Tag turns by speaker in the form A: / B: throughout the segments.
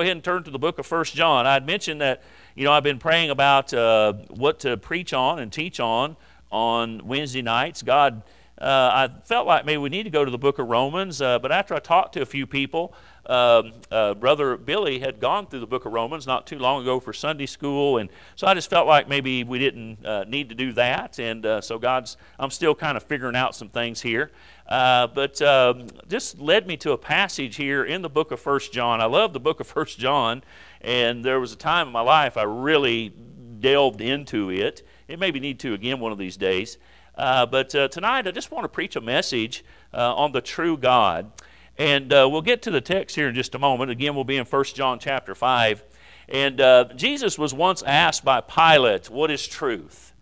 A: go ahead and turn to the book of First John. I had mentioned that, you know, I've been praying about uh, what to preach on and teach on on Wednesday nights. God, uh, I felt like maybe we need to go to the book of Romans, uh, but after I talked to a few people, um, uh, Brother Billy had gone through the book of Romans not too long ago for Sunday school, and so I just felt like maybe we didn't uh, need to do that. And uh, so God's, I'm still kind of figuring out some things here. Uh, but um, this led me to a passage here in the book of First John. I love the book of First John, and there was a time in my life I really delved into it. It maybe need to again one of these days. Uh, but uh, tonight I just want to preach a message on the true God. And uh, we'll get to the text here in just a moment. Again, we'll be in 1 John chapter 5. And uh, Jesus was once asked by Pilate, What is truth?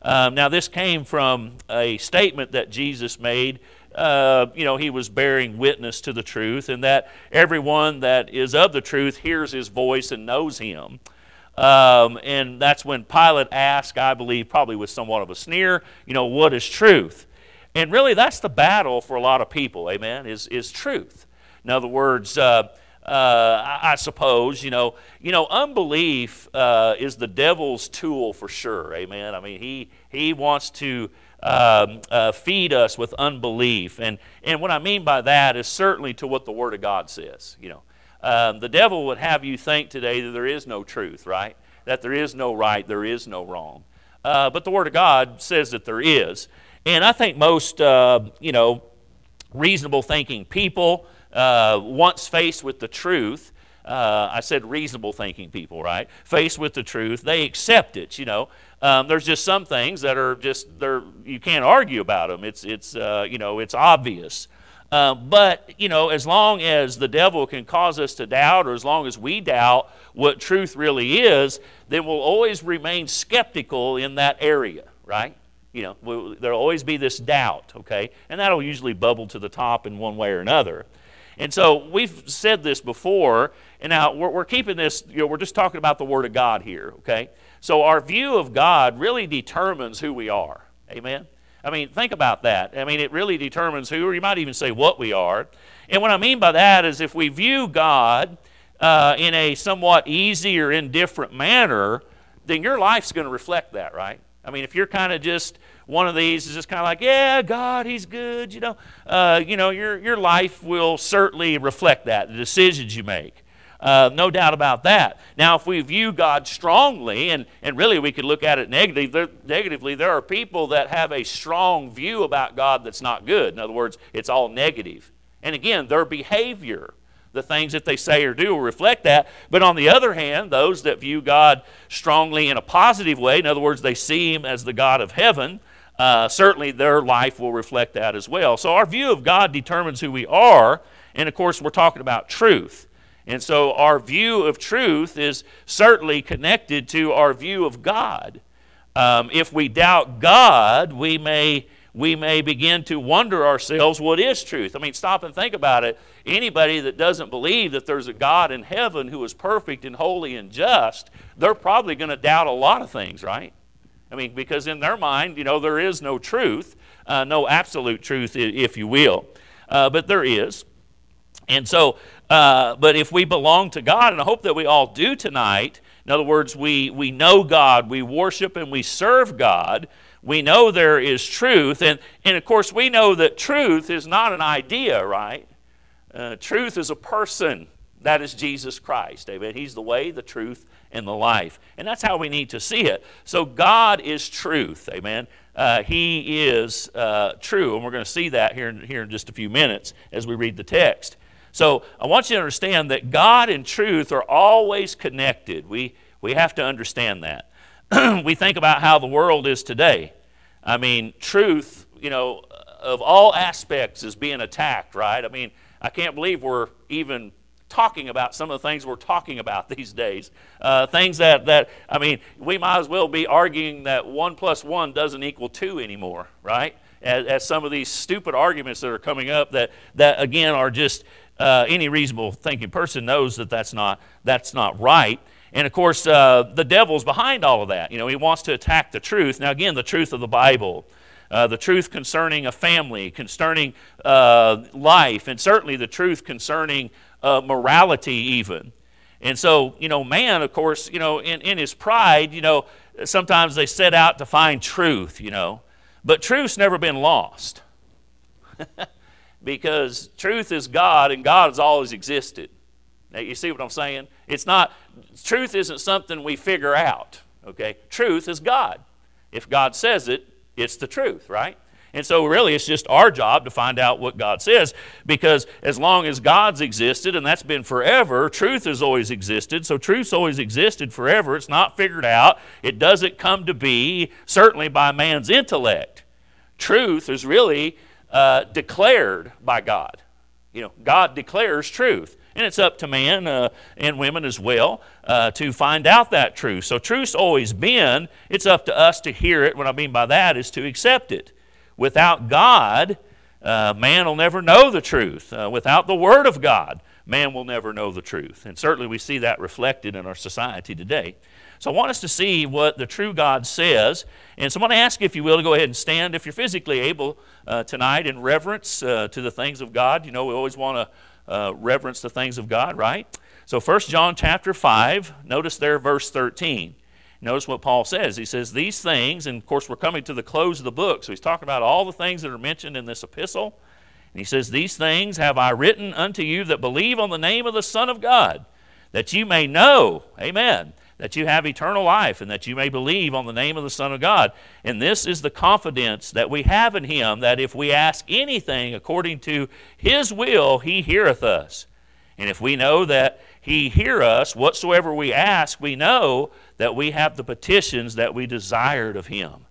A: Um, now, this came from a statement that Jesus made. Uh, you know, he was bearing witness to the truth, and that everyone that is of the truth hears his voice and knows him. Um, and that's when Pilate asked, I believe, probably with somewhat of a sneer, you know, what is truth? And really, that's the battle for a lot of people, amen, is, is truth. In other words, uh, uh, I, suppose you know you know unbelief uh, is the devil's tool for sure amen i mean he he wants to um, uh, feed us with unbelief and and what i mean by that is certainly to what the word of god says you know um, the devil would have you think today that there is no truth right that there is no right there is no wrong uh, but the word of god says that there is and I think most, uh, you know, reasonable thinking people, uh, once faced with the truth, uh, I said reasonable thinking people, right? Faced with the truth, they accept it. You know, um, there's just some things that are just there. You can't argue about them. It's it's uh, you know it's obvious. Uh, but you know, as long as the devil can cause us to doubt, or as long as we doubt what truth really is, then we'll always remain skeptical in that area, right? you know, there'll always be this doubt, okay? And that'll usually bubble to the top in one way or another. And so we've said this before, and now we're, we're keeping this, you know, we're just talking about the Word of God here, okay? So our view of God really determines who we are. Amen? I mean, think about that. I mean, it really determines who, or you might even say what we are. And what I mean by that is if we view God uh, in a somewhat easy or indifferent manner, then your life's going to reflect that, right? I mean, if you're kind of just one of these, is just kind of like, yeah, God, He's good, you know, uh, you know, your your life will certainly reflect that the decisions you make. Uh, no doubt about that. Now, if we view God strongly, and, and really we could look at it negative, there, negatively, there are people that have a strong view about God that's not good. In other words, it's all negative. And again, their behavior the things that they say or do will reflect that. But on the other hand, those that view God strongly in a positive way, in other words, they see Him as the God of heaven, uh, certainly their life will reflect that as well. So our view of God determines who we are. And of course, we're talking about truth. And so our view of truth is certainly connected to our view of God. Um, if we doubt God, we may we may begin to wonder ourselves what is truth. I mean, stop and think about it. Anybody that doesn't believe that there's a God in heaven who is perfect and holy and just, they're probably going to doubt a lot of things, right? I mean, because in their mind, you know, there is no truth, uh, no absolute truth, if you will. Uh, but there is. And so, uh, but if we belong to God, and I hope that we all do tonight, in other words, we, we know God, we worship and we serve God, we know there is truth. And, and of course, we know that truth is not an idea, right? Uh, truth is a person. That is Jesus Christ. Amen. He's the way, the truth, and the life. And that's how we need to see it. So God is truth. Amen. Uh, he is uh, true. And we're going to see that here in, here in just a few minutes as we read the text. So I want you to understand that God and truth are always connected. We, we have to understand that. we think about how the world is today. I mean, truth, you know, of all aspects is being attacked, right? I mean, I can't believe we're even talking about some of the things we're talking about these days. Uh, things that, that, I mean, we might as well be arguing that one plus one doesn't equal two anymore, right? As, as some of these stupid arguments that are coming up that, that again, are just uh, any reasonable thinking person knows that that's not, that's not right. And of course, uh, the devil's behind all of that. You know, he wants to attack the truth. Now, again, the truth of the Bible, uh, the truth concerning a family, concerning uh, life, and certainly the truth concerning uh, morality, even. And so, you know, man, of course, you know, in, in his pride, you know, sometimes they set out to find truth, you know. But truth's never been lost because truth is God and God has always existed. Now, you see what I'm saying? It's not, truth isn't something we figure out, okay? Truth is God. If God says it, it's the truth, right? And so, really, it's just our job to find out what God says because as long as God's existed, and that's been forever, truth has always existed. So, truth's always existed forever. It's not figured out, it doesn't come to be, certainly by man's intellect. Truth is really uh, declared by God. You know, God declares truth. And it's up to man uh, and women as well uh, to find out that truth. So truth's always been, it's up to us to hear it. What I mean by that is to accept it. Without God, uh, man will never know the truth. Uh, without the Word of God, man will never know the truth. And certainly we see that reflected in our society today. So I want us to see what the true God says. And so I want to ask, you, if you will, to go ahead and stand if you're physically able uh, tonight in reverence uh, to the things of God. You know, we always want to uh, reverence the things of God, right? So 1 John chapter 5, notice there verse 13. Notice what Paul says. He says, These things, and of course, we're coming to the close of the book, so he's talking about all the things that are mentioned in this epistle. And he says, These things have I written unto you that believe on the name of the Son of God, that you may know, amen, that you have eternal life and that you may believe on the name of the Son of God. And this is the confidence that we have in Him that if we ask anything according to His will, He heareth us. And if we know that He hear us, whatsoever we ask, we know that we have the petitions that we desired of Him.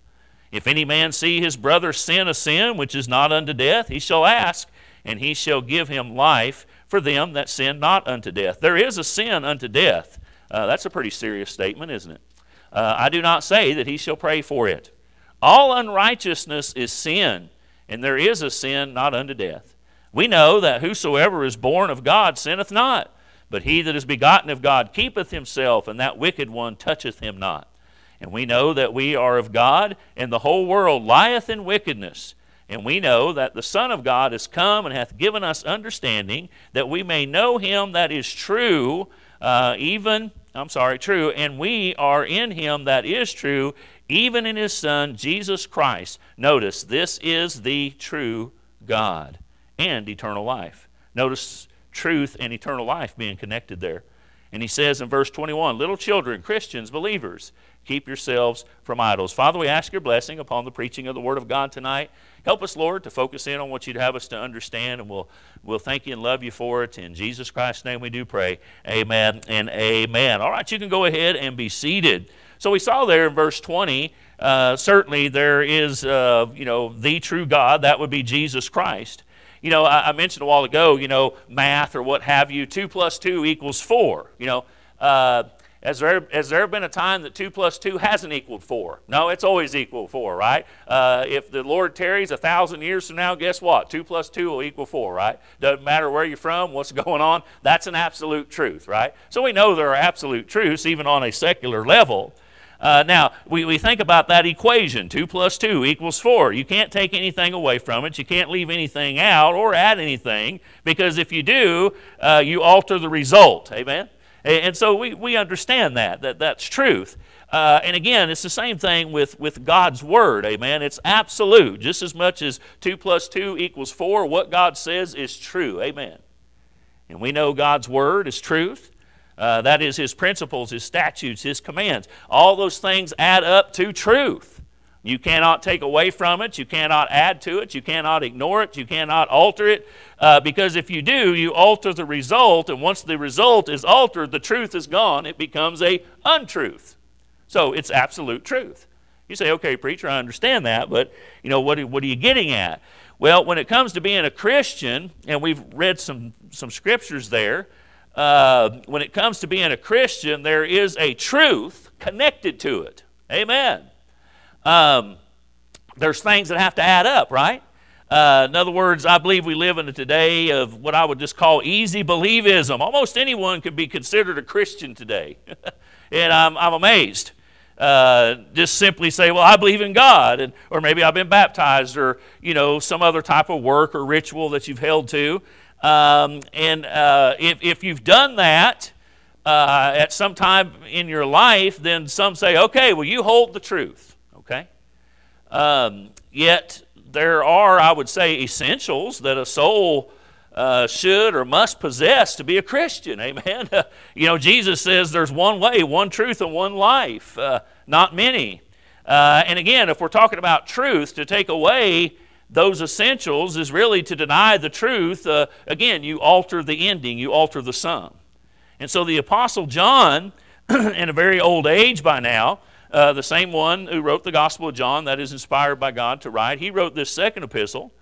A: If any man see his brother sin a sin which is not unto death, he shall ask, and he shall give him life for them that sin not unto death. There is a sin unto death. Uh, that's a pretty serious statement, isn't it? Uh, I do not say that he shall pray for it. All unrighteousness is sin, and there is a sin not unto death. We know that whosoever is born of God sinneth not, but he that is begotten of God keepeth himself, and that wicked one toucheth him not. And we know that we are of God, and the whole world lieth in wickedness. And we know that the Son of God is come and hath given us understanding that we may know him that is true, uh, even, I'm sorry, true, and we are in him that is true, even in his Son, Jesus Christ. Notice, this is the true God and eternal life. Notice truth and eternal life being connected there. And he says in verse 21 Little children, Christians, believers, keep yourselves from idols. Father, we ask your blessing upon the preaching of the Word of God tonight. Help us, Lord, to focus in on what you'd have us to understand, and we'll, we'll thank you and love you for it. In Jesus Christ's name we do pray. Amen and amen. All right, you can go ahead and be seated. So we saw there in verse 20, uh, certainly there is, uh, you know, the true God. That would be Jesus Christ. You know, I, I, mentioned a while ago, you know, math or what have you, 2 plus 2 equals 4. You know, uh, has there, has there been a time that 2 plus 2 hasn't equaled 4? No, it's always equal 4, right? Uh, if the Lord tarries a thousand years from now, guess what? 2 plus 2 will equal 4, right? Doesn't matter where you're from, what's going on. That's an absolute truth, right? So we know there are absolute truths, even on a secular level. Uh, now, we, we think about that equation 2 plus 2 equals 4. You can't take anything away from it. You can't leave anything out or add anything because if you do, uh, you alter the result. Amen? And, so we, we understand that, that that's truth. Uh, and again, it's the same thing with, with God's Word, amen. It's absolute, just as much as 2 plus 2 equals 4. What God says is true, amen. And we know God's Word is truth. Uh, that is His principles, His statutes, His commands. All those things add up to truth. You cannot take away from it. You cannot add to it. You cannot ignore it. You cannot alter it. Uh, because if you do, you alter the result. And once the result is altered, the truth is gone. It becomes a untruth. So it's absolute truth. You say, okay, preacher, I understand that, but you know, what, what are you getting at? Well, when it comes to being a Christian, and we've read some, some scriptures there, uh, when it comes to being a Christian, there is a truth connected to it. Amen. Um, there's things that have to add up, right? Uh, in other words, I believe we live in a today of what I would just call easy believism. Almost anyone could be considered a Christian today. and I'm, I'm amazed. Uh, just simply say, well, I believe in God, and, or maybe I've been baptized, or, you know, some other type of work or ritual that you've held to. Um, and uh, if, if you've done that uh, at some time in your life, then some say, okay, well, you hold the truth. Okay? Um, yet, there are, I would say, essentials that a soul uh, should or must possess to be a Christian. Amen. you know, Jesus says there's one way, one truth, and one life, uh, not many. Uh, and again, if we're talking about truth, to take away those essentials is really to deny the truth. Uh, again, you alter the ending, you alter the sum. And so the Apostle John, in a very old age by now, uh, the same one who wrote the Gospel of John, that is inspired by God to write, he wrote this second epistle,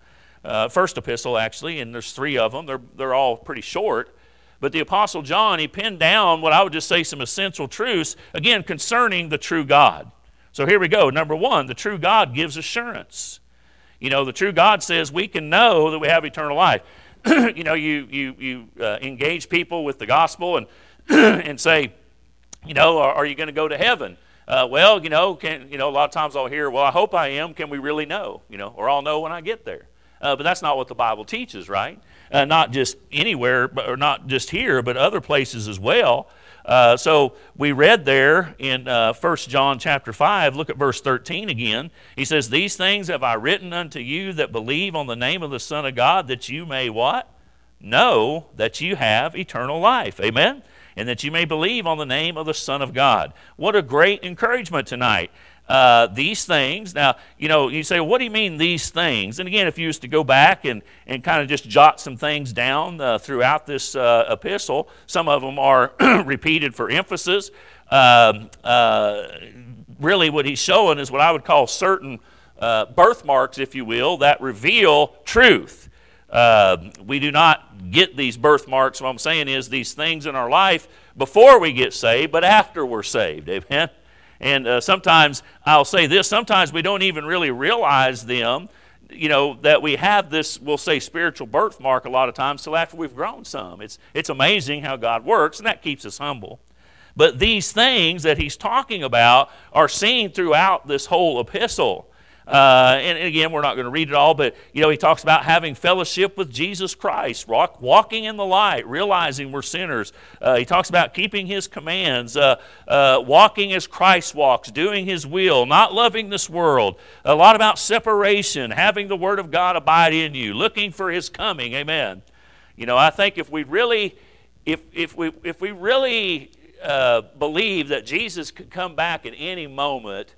A: uh, first epistle actually, and there's three of them. They're, they're all pretty short. But the Apostle John, he pinned down what I would just say some essential truths, again, concerning the true God. So here we go. Number one, the true God gives assurance. You know, the true God says we can know that we have eternal life. you know, you, you, you uh, engage people with the gospel and, and say, you know, are, are you going to go to heaven? Uh, well, you know, can, you know, a lot of times I'll hear, well, I hope I am. Can we really know? You know, or I'll know when I get there. Uh, but that's not what the Bible teaches, right? Uh, not just anywhere, but, or not just here, but other places as well. Uh, so we read there in uh, 1 John chapter 5, look at verse 13 again. He says, These things have I written unto you that believe on the name of the Son of God, that you may what? Know that you have eternal life. Amen? and that you may believe on the name of the Son of God. What a great encouragement tonight. Uh, these things. Now, you know, you say, what do you mean these things? And again, if you was to go back and, and kind of just jot some things down uh, throughout this uh, epistle, some of them are repeated for emphasis. Um, uh, really, what he's showing is what I would call certain uh, birthmarks, if you will, that reveal truth. Um, we do not get these birthmarks. What I'm saying is these things in our life before we get saved, but after we're saved. Amen. And uh, sometimes I'll say this sometimes we don't even really realize them, you know, that we have this, we'll say, spiritual birthmark a lot of times till after we've grown some. It's, it's amazing how God works, and that keeps us humble. But these things that he's talking about are seen throughout this whole epistle. Uh, and again, we're not going to read it all, but you know, he talks about having fellowship with Jesus Christ, rock, walking in the light, realizing we're sinners. Uh, he talks about keeping his commands, uh, uh, walking as Christ walks, doing his will, not loving this world. A lot about separation, having the Word of God abide in you, looking for his coming. Amen. You know, I think if we really, if, if, we, if we really uh, believe that Jesus could come back at any moment,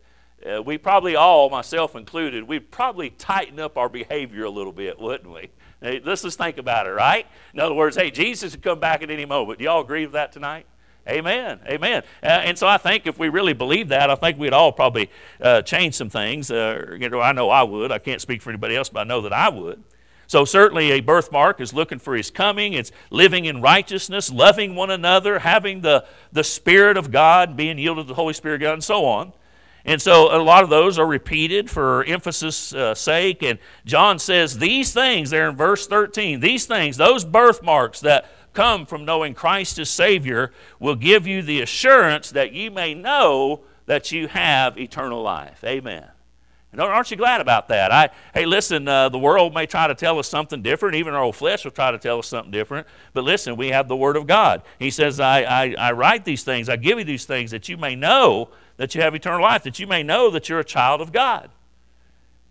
A: uh, we probably all, myself included, we'd probably tighten up our behavior a little bit, wouldn't we? Hey, let's just think about it, right? In other words, hey, Jesus could come back at any moment. Do y'all agree with that tonight? Amen. Amen. Uh, and so I think if we really believe that, I think we'd all probably uh, change some things. Uh, you know, I know I would. I can't speak for anybody else, but I know that I would. So, certainly, a birthmark is looking for his coming. It's living in righteousness, loving one another, having the, the Spirit of God, being yielded to the Holy Spirit God, and so on. And so a lot of those are repeated for emphasis' uh, sake. And John says, These things, there in verse 13, these things, those birthmarks that come from knowing Christ as Savior, will give you the assurance that you may know that you have eternal life. Amen. And aren't you glad about that? I, hey, listen, uh, the world may try to tell us something different. Even our old flesh will try to tell us something different. But listen, we have the Word of God. He says, I, I, I write these things, I give you these things that you may know that you have eternal life, that you may know that you're a child of God.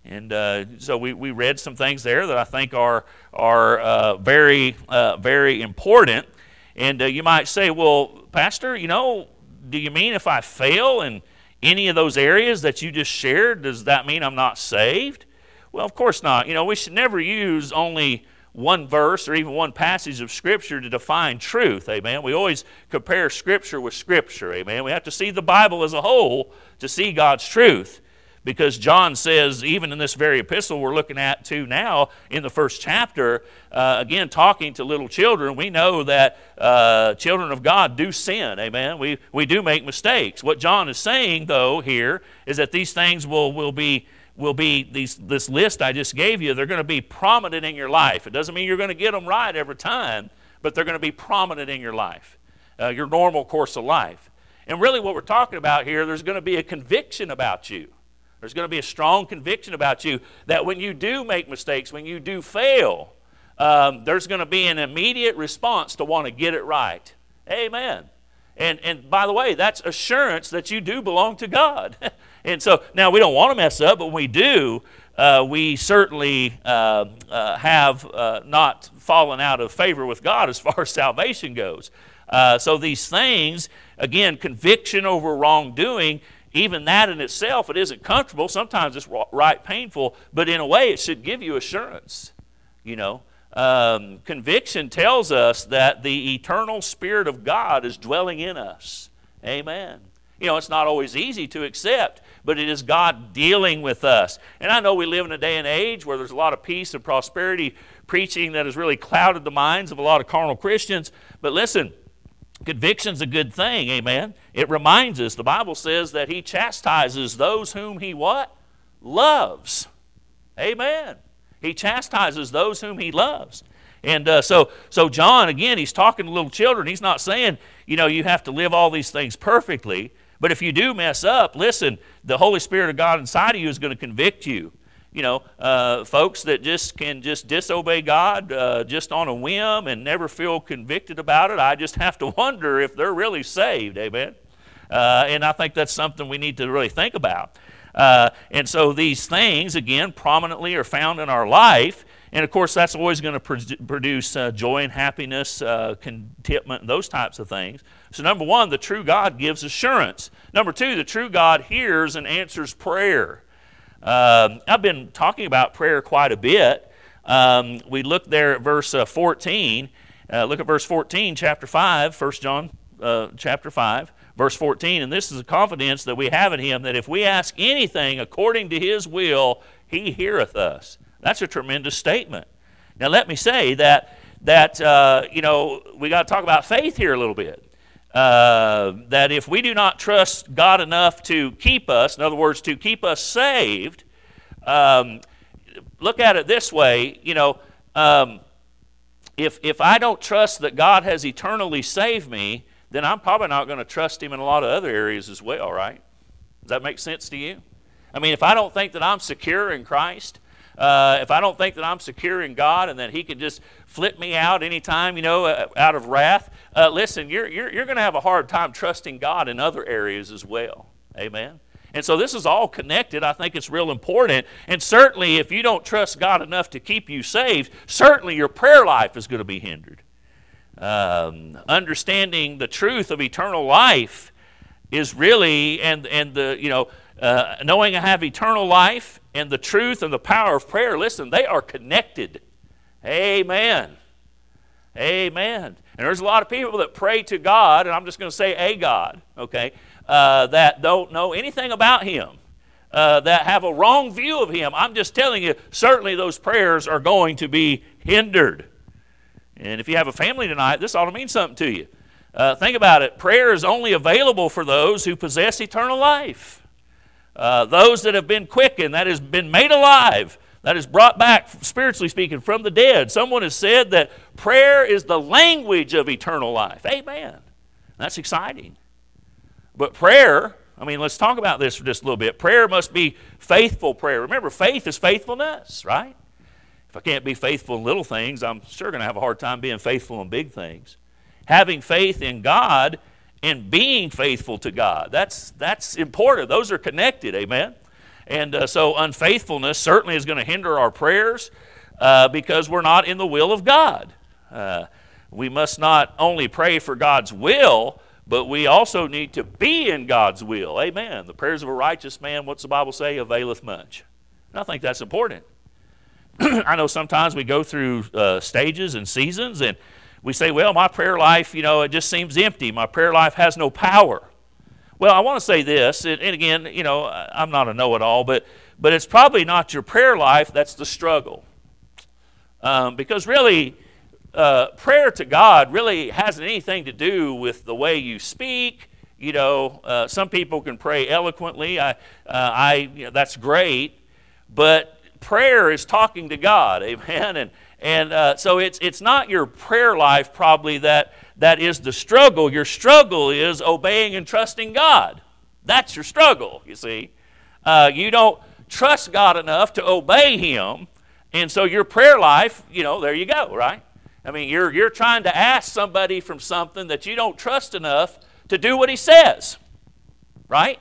A: And uh, so we, we read some things there that I think are, are uh, very, uh, very important. And uh, you might say, well, Pastor, you know, do you mean if I fail and any of those areas that you just shared, does that mean I'm not saved? Well, of course not. You know, we should never use only one verse or even one passage of Scripture to define truth. Amen. We always compare Scripture with Scripture. Amen. We have to see the Bible as a whole to see God's truth. Because John says, even in this very epistle we're looking at too now, in the first chapter, uh, again, talking to little children, we know that uh, children of God do sin. Amen. We, we do make mistakes. What John is saying, though, here is that these things will, will be will be these, this list I just gave you, they're going to be prominent in your life. It doesn't mean you're going to get them right every time, but they're going to be prominent in your life, uh, your normal course of life. And really, what we're talking about here, there's going to be a conviction about you. There's going to be a strong conviction about you that when you do make mistakes, when you do fail, um, there's going to be an immediate response to want to get it right. Amen. And, and by the way, that's assurance that you do belong to God. and so now we don't want to mess up, but when we do, uh, we certainly uh, uh, have uh, not fallen out of favor with God as far as salvation goes. Uh, so these things, again, conviction over wrongdoing, even that in itself, it isn't comfortable. Sometimes it's right painful, but in a way, it should give you assurance. You know, um, conviction tells us that the eternal Spirit of God is dwelling in us. Amen. You know, it's not always easy to accept, but it is God dealing with us. And I know we live in a day and age where there's a lot of peace and prosperity preaching that has really clouded the minds of a lot of carnal Christians, but listen, Conviction's a good thing, amen. It reminds us, the Bible says that he chastises those whom he what? Loves. Amen. He chastises those whom he loves. And uh, so, so John, again, he's talking to little children. He's not saying, you know, you have to live all these things perfectly. But if you do mess up, listen, the Holy Spirit of God inside of you is going to convict you you know, uh, folks that just can just disobey God uh, just on a whim and never feel convicted about it. I just have to wonder if they're really saved. Amen. Uh, and I think that's something we need to really think about. Uh, and so these things, again, prominently are found in our life. And of course, that's always going to produce uh, joy and happiness, uh, contentment, and those types of things. So, number one, the true God gives assurance. Number two, the true God hears and answers prayer. Um, I've been talking about prayer quite a bit. Um, we look there at verse uh, 14. Uh, look at verse 14, chapter 5, 1 John uh, chapter 5, verse 14. And this is a confidence that we have in him that if we ask anything according to his will, he heareth us. That's a tremendous statement. Now, let me say that, that uh, you know, we got to talk about faith here a little bit uh, that if we do not trust God enough to keep us, in other words, to keep us saved, um, look at it this way, you know, um, if, if I don't trust that God has eternally saved me, then I'm probably not going to trust Him in a lot of other areas as well, right? Does that make sense to you? I mean, if I don't think that I'm secure in Christ, uh, if I don't think that I'm secure in God and that He can just flip me out anytime, you know, uh, out of wrath, uh, listen, you're, you're, you're going to have a hard time trusting God in other areas as well. Amen. And so this is all connected. I think it's real important. And certainly, if you don't trust God enough to keep you saved, certainly your prayer life is going to be hindered. Um, understanding the truth of eternal life is really, and, and the, you know, uh, knowing I have eternal life and the truth and the power of prayer, listen, they are connected. Amen. Amen. And there's a lot of people that pray to God, and I'm just going to say a God, okay, uh, that don't know anything about Him, uh, that have a wrong view of Him. I'm just telling you, certainly those prayers are going to be hindered. And if you have a family tonight, this ought to mean something to you. Uh, think about it prayer is only available for those who possess eternal life. Uh, those that have been quickened, that has been made alive, that is brought back, spiritually speaking, from the dead. Someone has said that prayer is the language of eternal life. Amen. That's exciting. But prayer, I mean, let's talk about this for just a little bit. Prayer must be faithful prayer. Remember, faith is faithfulness, right? If I can't be faithful in little things, I'm sure going to have a hard time being faithful in big things. Having faith in God and being faithful to God. That's, that's important. Those are connected, amen? And uh, so unfaithfulness certainly is going to hinder our prayers uh, because we're not in the will of God. Uh, we must not only pray for God's will, but we also need to be in God's will. Amen. The prayers of a righteous man, what's the Bible say, availeth much. And I think that's important. I know sometimes we go through uh, stages and seasons, and we say, well, my prayer life, you know, it just seems empty. My prayer life has no power. Well, I want to say this, and again, you know, I'm not a know it all, but, but it's probably not your prayer life that's the struggle. Um, because really, uh, prayer to God really hasn't anything to do with the way you speak. You know, uh, some people can pray eloquently. I, uh, I, you know, that's great, but prayer is talking to God, amen. And and uh, so it's, it's not your prayer life probably that, that is the struggle. Your struggle is obeying and trusting God. That's your struggle, you see. Uh, you don't trust God enough to obey Him. And so your prayer life, you know, there you go, right? I mean, you're, you're trying to ask somebody from something that you don't trust enough to do what He says, right?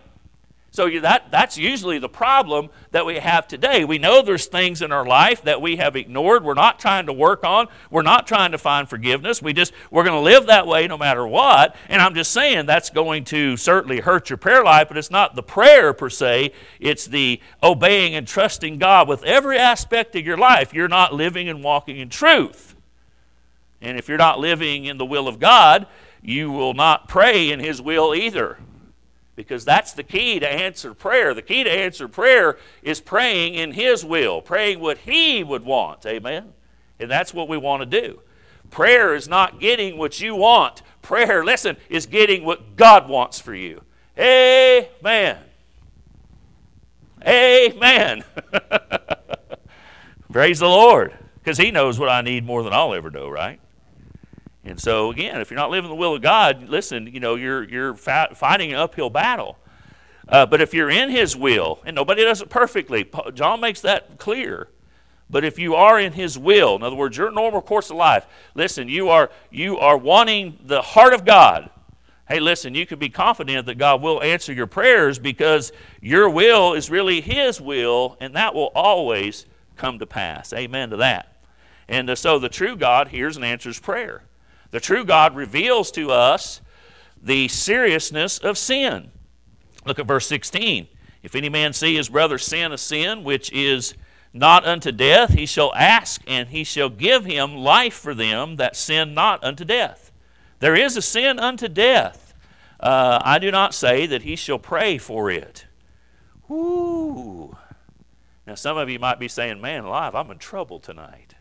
A: So that, that's usually the problem that we have today. We know there's things in our life that we have ignored. We're not trying to work on. We're not trying to find forgiveness. We just we're going to live that way no matter what. And I'm just saying that's going to certainly hurt your prayer life, but it's not the prayer per se. It's the obeying and trusting God with every aspect of your life. You're not living and walking in truth. And if you're not living in the will of God, you will not pray in His will either because that's the key to answered prayer. The key to answered prayer is praying in His will, praying what He would want. Amen? And that's what we want to do. Prayer is not getting what you want. Prayer, listen, is getting what God wants for you. Amen. Amen. Praise the Lord. Because He knows what I need more than I'll ever know, right? And so again, if you're not living the will of God, listen, you know, you're you're fighting an uphill battle. Uh, but if you're in His will, and nobody does it perfectly, John makes that clear. But if you are in His will, in other words, your normal course of life, listen, you are you are wanting the heart of God. Hey, listen, you can be confident that God will answer your prayers because your will is really His will, and that will always come to pass. Amen to that. And uh, so the true God hears and answers prayer. The true God reveals to us the seriousness of sin. Look at verse 16. If any man see his brother sin a sin which is not unto death, he shall ask, and he shall give him life for them that sin not unto death. There is a sin unto death. Uh, I do not say that he shall pray for it. Woo! Now, some of you might be saying, man, alive, I'm in trouble tonight.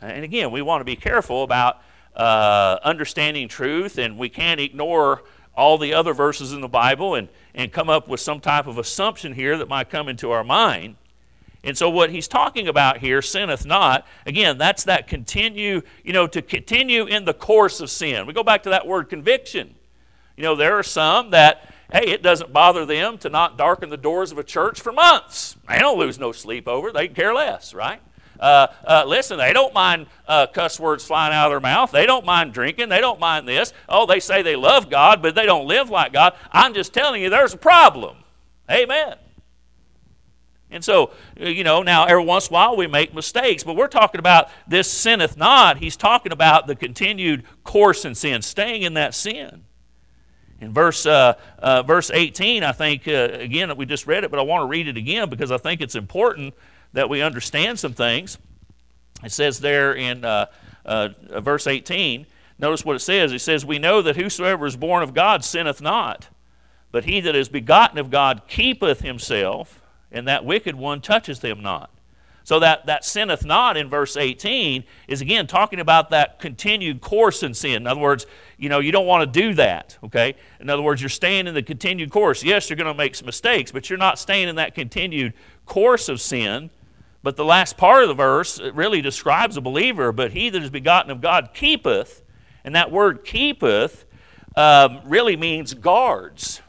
A: And again, we want to be careful about uh, understanding truth, and we can't ignore all the other verses in the Bible and, and come up with some type of assumption here that might come into our mind. And so what he's talking about here, sinneth not, again, that's that continue, you know, to continue in the course of sin. We go back to that word conviction. You know, there are some that, hey, it doesn't bother them to not darken the doors of a church for months. They don't lose no sleep over it. They care less, right? Uh, uh, listen, they don't mind uh, cuss words flying out of their mouth. They don't mind drinking. They don't mind this. Oh, they say they love God, but they don't live like God. I'm just telling you, there's a problem. Amen. And so, uh, you know, now every once in a while we make mistakes, but we're talking about this sinneth not. He's talking about the continued course in sin, staying in that sin. In verse, uh, uh, verse 18, I think, uh, again, we just read it, but I want to read it again because I think it's important that we understand some things. It says there in uh, uh, verse 18, notice what it says. It says, We know that whosoever is born of God sinneth not, but he that is begotten of God keepeth himself, and that wicked one touches them not. So that, that sinneth not in verse 18 is again talking about that continued course in sin. In other words, you know, you don't want to do that, okay? In other words, you're staying in the continued course. Yes, you're going to make some mistakes, but you're not staying in that continued course of sin but the last part of the verse really describes a believer. But he that is begotten of God keepeth, and that word keepeth um, really means guards.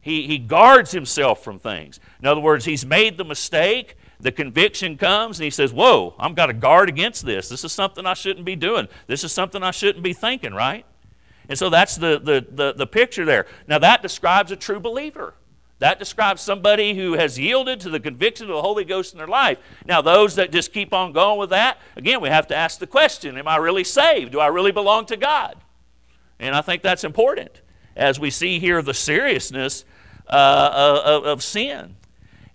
A: He, he guards himself from things. In other words, he's made the mistake. The conviction comes, and he says, Whoa, I've got to guard against this. This is something I shouldn't be doing. This is something I shouldn't be thinking, right? And so that's the, the, the, the picture there. Now, that describes a true believer. That describes somebody who has yielded to the conviction of the Holy Ghost in their life. Now, those that just keep on going with that, again, we have to ask the question Am I really saved? Do I really belong to God? And I think that's important as we see here the seriousness uh, of, of sin.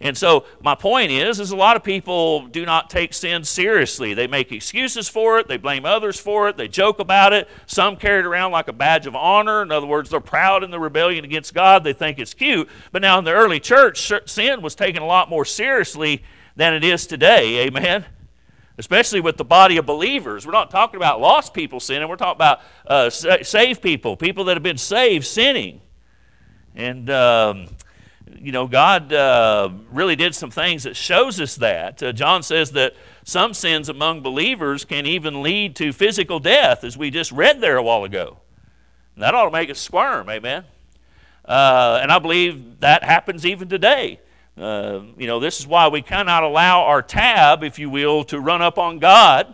A: And so my point is, is a lot of people do not take sin seriously. They make excuses for it. They blame others for it. They joke about it. Some carry it around like a badge of honor. In other words, they're proud in the rebellion against God. They think it's cute. But now in the early church, sin was taken a lot more seriously than it is today. Amen especially with the body of believers. We're not talking about lost people sinning, we're talking about uh, saved people, people that have been saved sinning. And um, you know, God uh, really did some things that shows us that. Uh, John says that some sins among believers can even lead to physical death, as we just read there a while ago. And that ought to make us squirm, amen. Uh, and I believe that happens even today. Uh, you know, this is why we cannot allow our tab, if you will, to run up on God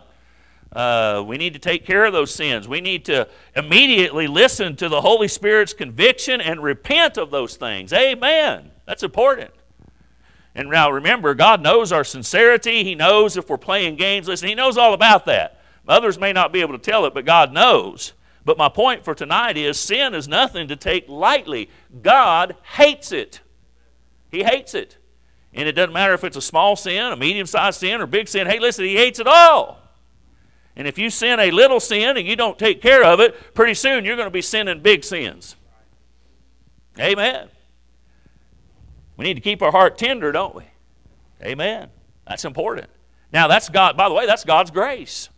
A: uh, we need to take care of those sins. We need to immediately listen to the Holy Spirit's conviction and repent of those things. Amen. That's important. And now remember, God knows our sincerity. He knows if we're playing games. Listen, He knows all about that. Others may not be able to tell it, but God knows. But my point for tonight is sin is nothing to take lightly. God hates it. He hates it. And it doesn't matter if it's a small sin, a medium sized sin, or big sin. Hey, listen, He hates it all. And if you sin a little sin and you don't take care of it, pretty soon you're going to be sinning big sins. Amen. We need to keep our heart tender, don't we? Amen. That's important. Now that's God, by the way, that's God's grace.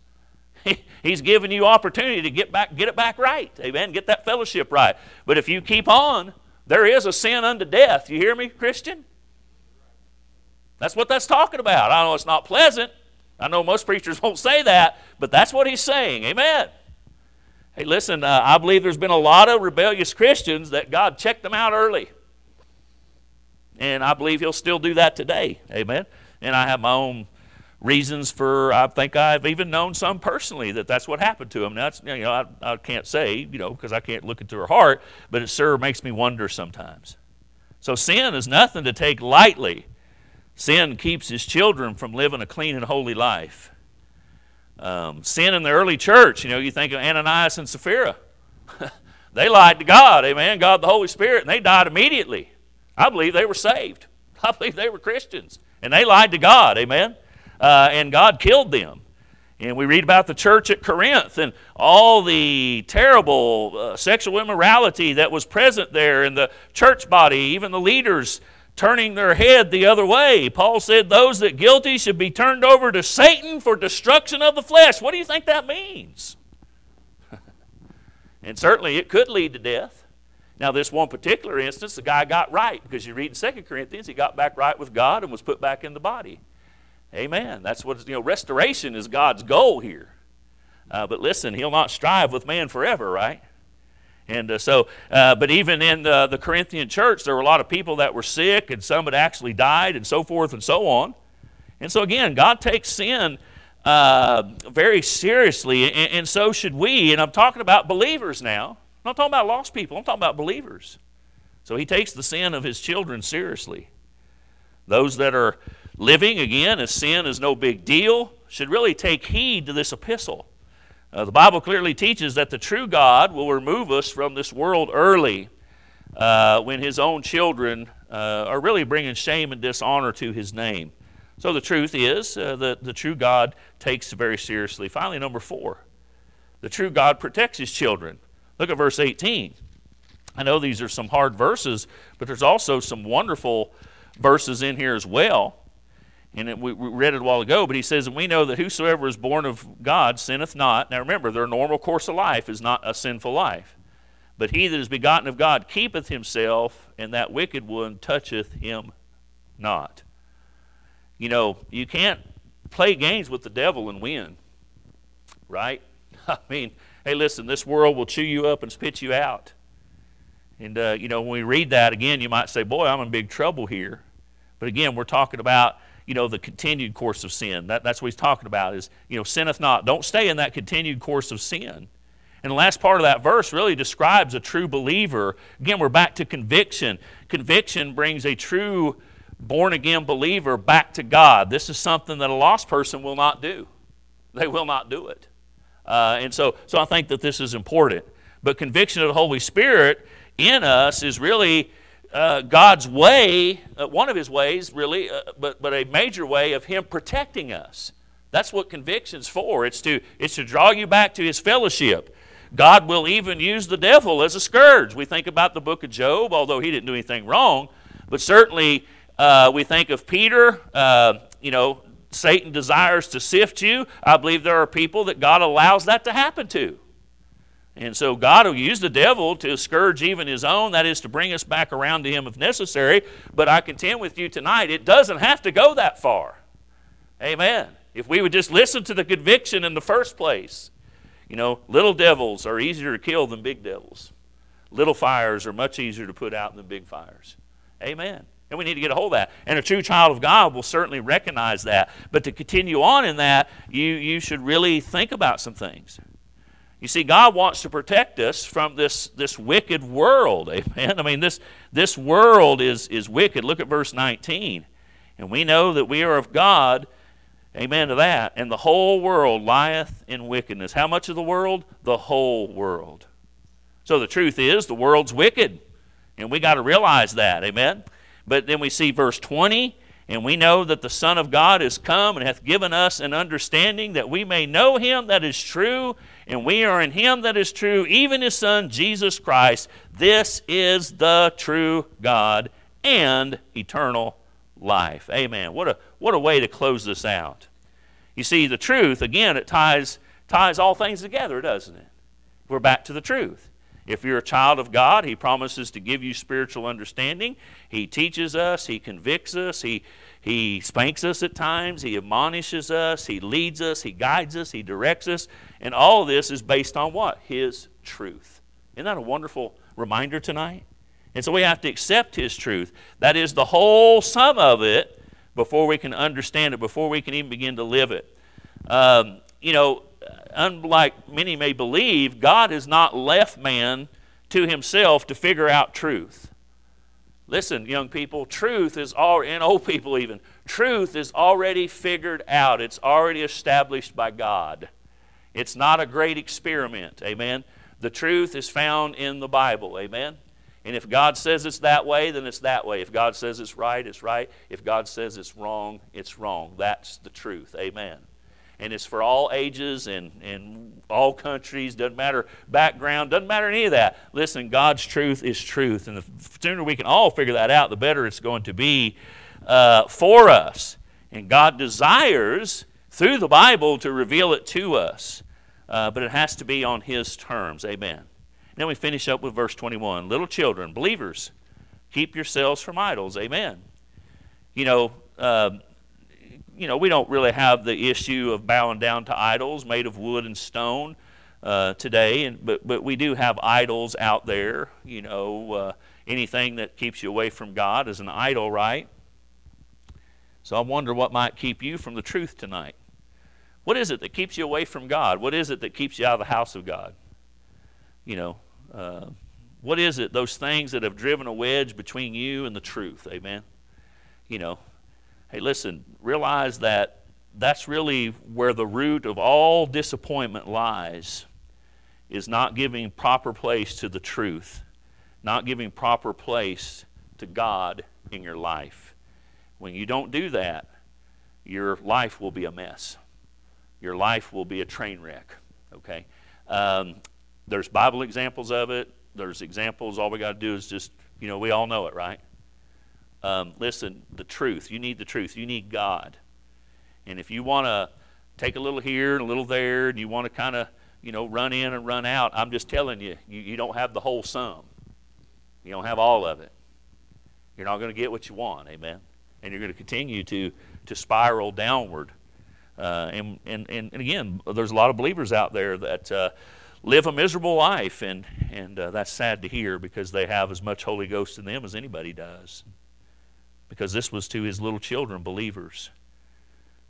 A: he's given you opportunity to get back, get it back right. Amen. Get that fellowship right. But if you keep on, there is a sin unto death. You hear me, Christian? That's what that's talking about. I know it's not pleasant, I know most preachers won't say that, but that's what he's saying. Amen. Hey, listen, uh, I believe there's been a lot of rebellious Christians that God checked them out early. And I believe he'll still do that today. Amen. And I have my own reasons for, I think I've even known some personally that that's what happened to them. Now, you know, I, I can't say, you know, because I can't look into her heart, but it sure makes me wonder sometimes. So sin is nothing to take lightly. Sin keeps his children from living a clean and holy life. Um, sin in the early church, you know, you think of Ananias and Sapphira. they lied to God, amen, God the Holy Spirit, and they died immediately. I believe they were saved. I believe they were Christians. And they lied to God, amen. Uh, and God killed them. And we read about the church at Corinth and all the terrible uh, sexual immorality that was present there in the church body, even the leaders turning their head the other way. Paul said those that guilty should be turned over to Satan for destruction of the flesh. What do you think that means? and certainly it could lead to death. Now, this one particular instance, the guy got right because you read in Second Corinthians, he got back right with God and was put back in the body. Amen. That's what, you know, restoration is God's goal here. Uh, but listen, he'll not strive with man forever, right? And uh, so, uh, but even in the, the, Corinthian church, there were a lot of people that were sick and some had actually died and so forth and so on. And so, again, God takes sin uh, very seriously, and, and, so should we. And I'm talking about believers now. I'm not talking about lost people, I'm talking about believers. So, He takes the sin of His children seriously. Those that are living, again, as sin is no big deal, should really take heed to this epistle uh, the Bible clearly teaches that the true God will remove us from this world early uh, when his own children uh, are really bringing shame and dishonor to his name. So the truth is uh, that the true God takes very seriously. Finally, number four, the true God protects his children. Look at verse 18. I know these are some hard verses, but there's also some wonderful verses in here as well and it, we, we, read it a while ago, but he says, And we know that whosoever is born of God sinneth not. Now remember, their normal course of life is not a sinful life. But he that is begotten of God keepeth himself, and that wicked one toucheth him not. You know, you can't play games with the devil and win, right? I mean, hey, listen, this world will chew you up and spit you out. And, uh, you know, when we read that again, you might say, boy, I'm in big trouble here. But again, we're talking about you know, the continued course of sin. That, that's what he's talking about is, you know, sinneth not. Don't stay in that continued course of sin. And the last part of that verse really describes a true believer. Again, we're back to conviction. Conviction brings a true born again believer back to God. This is something that a lost person will not do, they will not do it. Uh, and so, so I think that this is important. But conviction of the Holy Spirit in us is really uh, God's way, uh, one of his ways, really, uh, but, but a major way of him protecting us. That's what conviction's for. It's to, it's to draw you back to his fellowship. God will even use the devil as a scourge. We think about the book of Job, although he didn't do anything wrong, but certainly uh, we think of Peter. Uh, you know, Satan desires to sift you. I believe there are people that God allows that to happen to. And so God will use the devil to scourge even his own, that is to bring us back around to him if necessary. But I contend with you tonight, it doesn't have to go that far. Amen. If we would just listen to the conviction in the first place, you know, little devils are easier to kill than big devils. Little fires are much easier to put out than big fires. Amen. And we need to get a hold of that. And a true child of God will certainly recognize that. But to continue on in that, you, you should really think about some things. You see, God wants to protect us from this, this wicked world. Amen. I mean, this, this world is, is wicked. Look at verse 19. And we know that we are of God. Amen to that. And the whole world lieth in wickedness. How much of the world? The whole world. So the truth is, the world's wicked. And we got to realize that. Amen. But then we see verse 20. And we know that the Son of God is come and hath given us an understanding that we may know him that is true and we are in him that is true, even his Son, Jesus Christ. This is the true God and eternal life. Amen. What a, what a way to close this out. You see, the truth, again, it ties, ties all things together, doesn't it? We're back to the truth. If you're a child of God, He promises to give you spiritual understanding. He teaches us, He convicts us, He, he spanks us at times, He admonishes us, He leads us, He guides us, He directs us. And all this is based on what? His truth. Isn't that a wonderful reminder tonight? And so we have to accept His truth. That is the whole sum of it before we can understand it, before we can even begin to live it. Um, you know, unlike many may believe, God has not left man to himself to figure out truth. Listen, young people, truth is all, and old people even, truth is already figured out. It's already established by God. It's not a great experiment, amen? The truth is found in the Bible, amen? And if God says it's that way, then it's that way. If God says it's right, it's right. If God says it's wrong, it's wrong. That's the truth, amen? and it's for all ages and, and all countries, doesn't matter background, doesn't matter any of that. Listen, God's truth is truth, and the sooner we can all figure that out, the better it's going to be uh, for us. And God desires, through the Bible, to reveal it to us, uh, but it has to be on His terms. Amen. Now we finish up with verse 21. Little children, believers, keep yourselves from idols. Amen. You know, uh, you know, we don't really have the issue of bowing down to idols made of wood and stone uh, today, and, but, but we do have idols out there. You know, uh, anything that keeps you away from God is an idol, right? So I wonder what might keep you from the truth tonight. What is it that keeps you away from God? What is it that keeps you out of the house of God? You know, uh, what is it, those things that have driven a wedge between you and the truth? Amen. You know, Hey, listen, realize that that's really where the root of all disappointment lies is not giving proper place to the truth, not giving proper place to God in your life. When you don't do that, your life will be a mess. Your life will be a train wreck, okay? Um, there's Bible examples of it. There's examples. All we got to do is just, you know, we all know it, right? um, listen, the truth. You need the truth. You need God. And if you want to take a little here and a little there, and you want to kind of, you know, run in and run out, I'm just telling you, you, you don't have the whole sum. You don't have all of it. You're not going to get what you want, amen? And you're going to continue to, to spiral downward. Uh, and, and, and, again, there's a lot of believers out there that uh, live a miserable life, and, and uh, that's sad to hear because they have as much Holy Ghost in them as anybody does because this was to his little children, believers.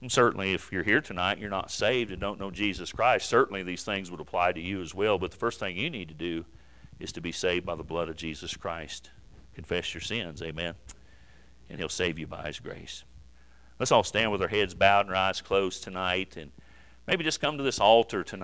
A: And certainly, if you're here tonight, you're not saved and don't know Jesus Christ, certainly these things would apply to you as well. But the first thing you need to do is to be saved by the blood of Jesus Christ. Confess your sins, amen. And he'll save you by his grace. Let's all stand with our heads bowed and our eyes closed tonight and maybe just come to this altar tonight.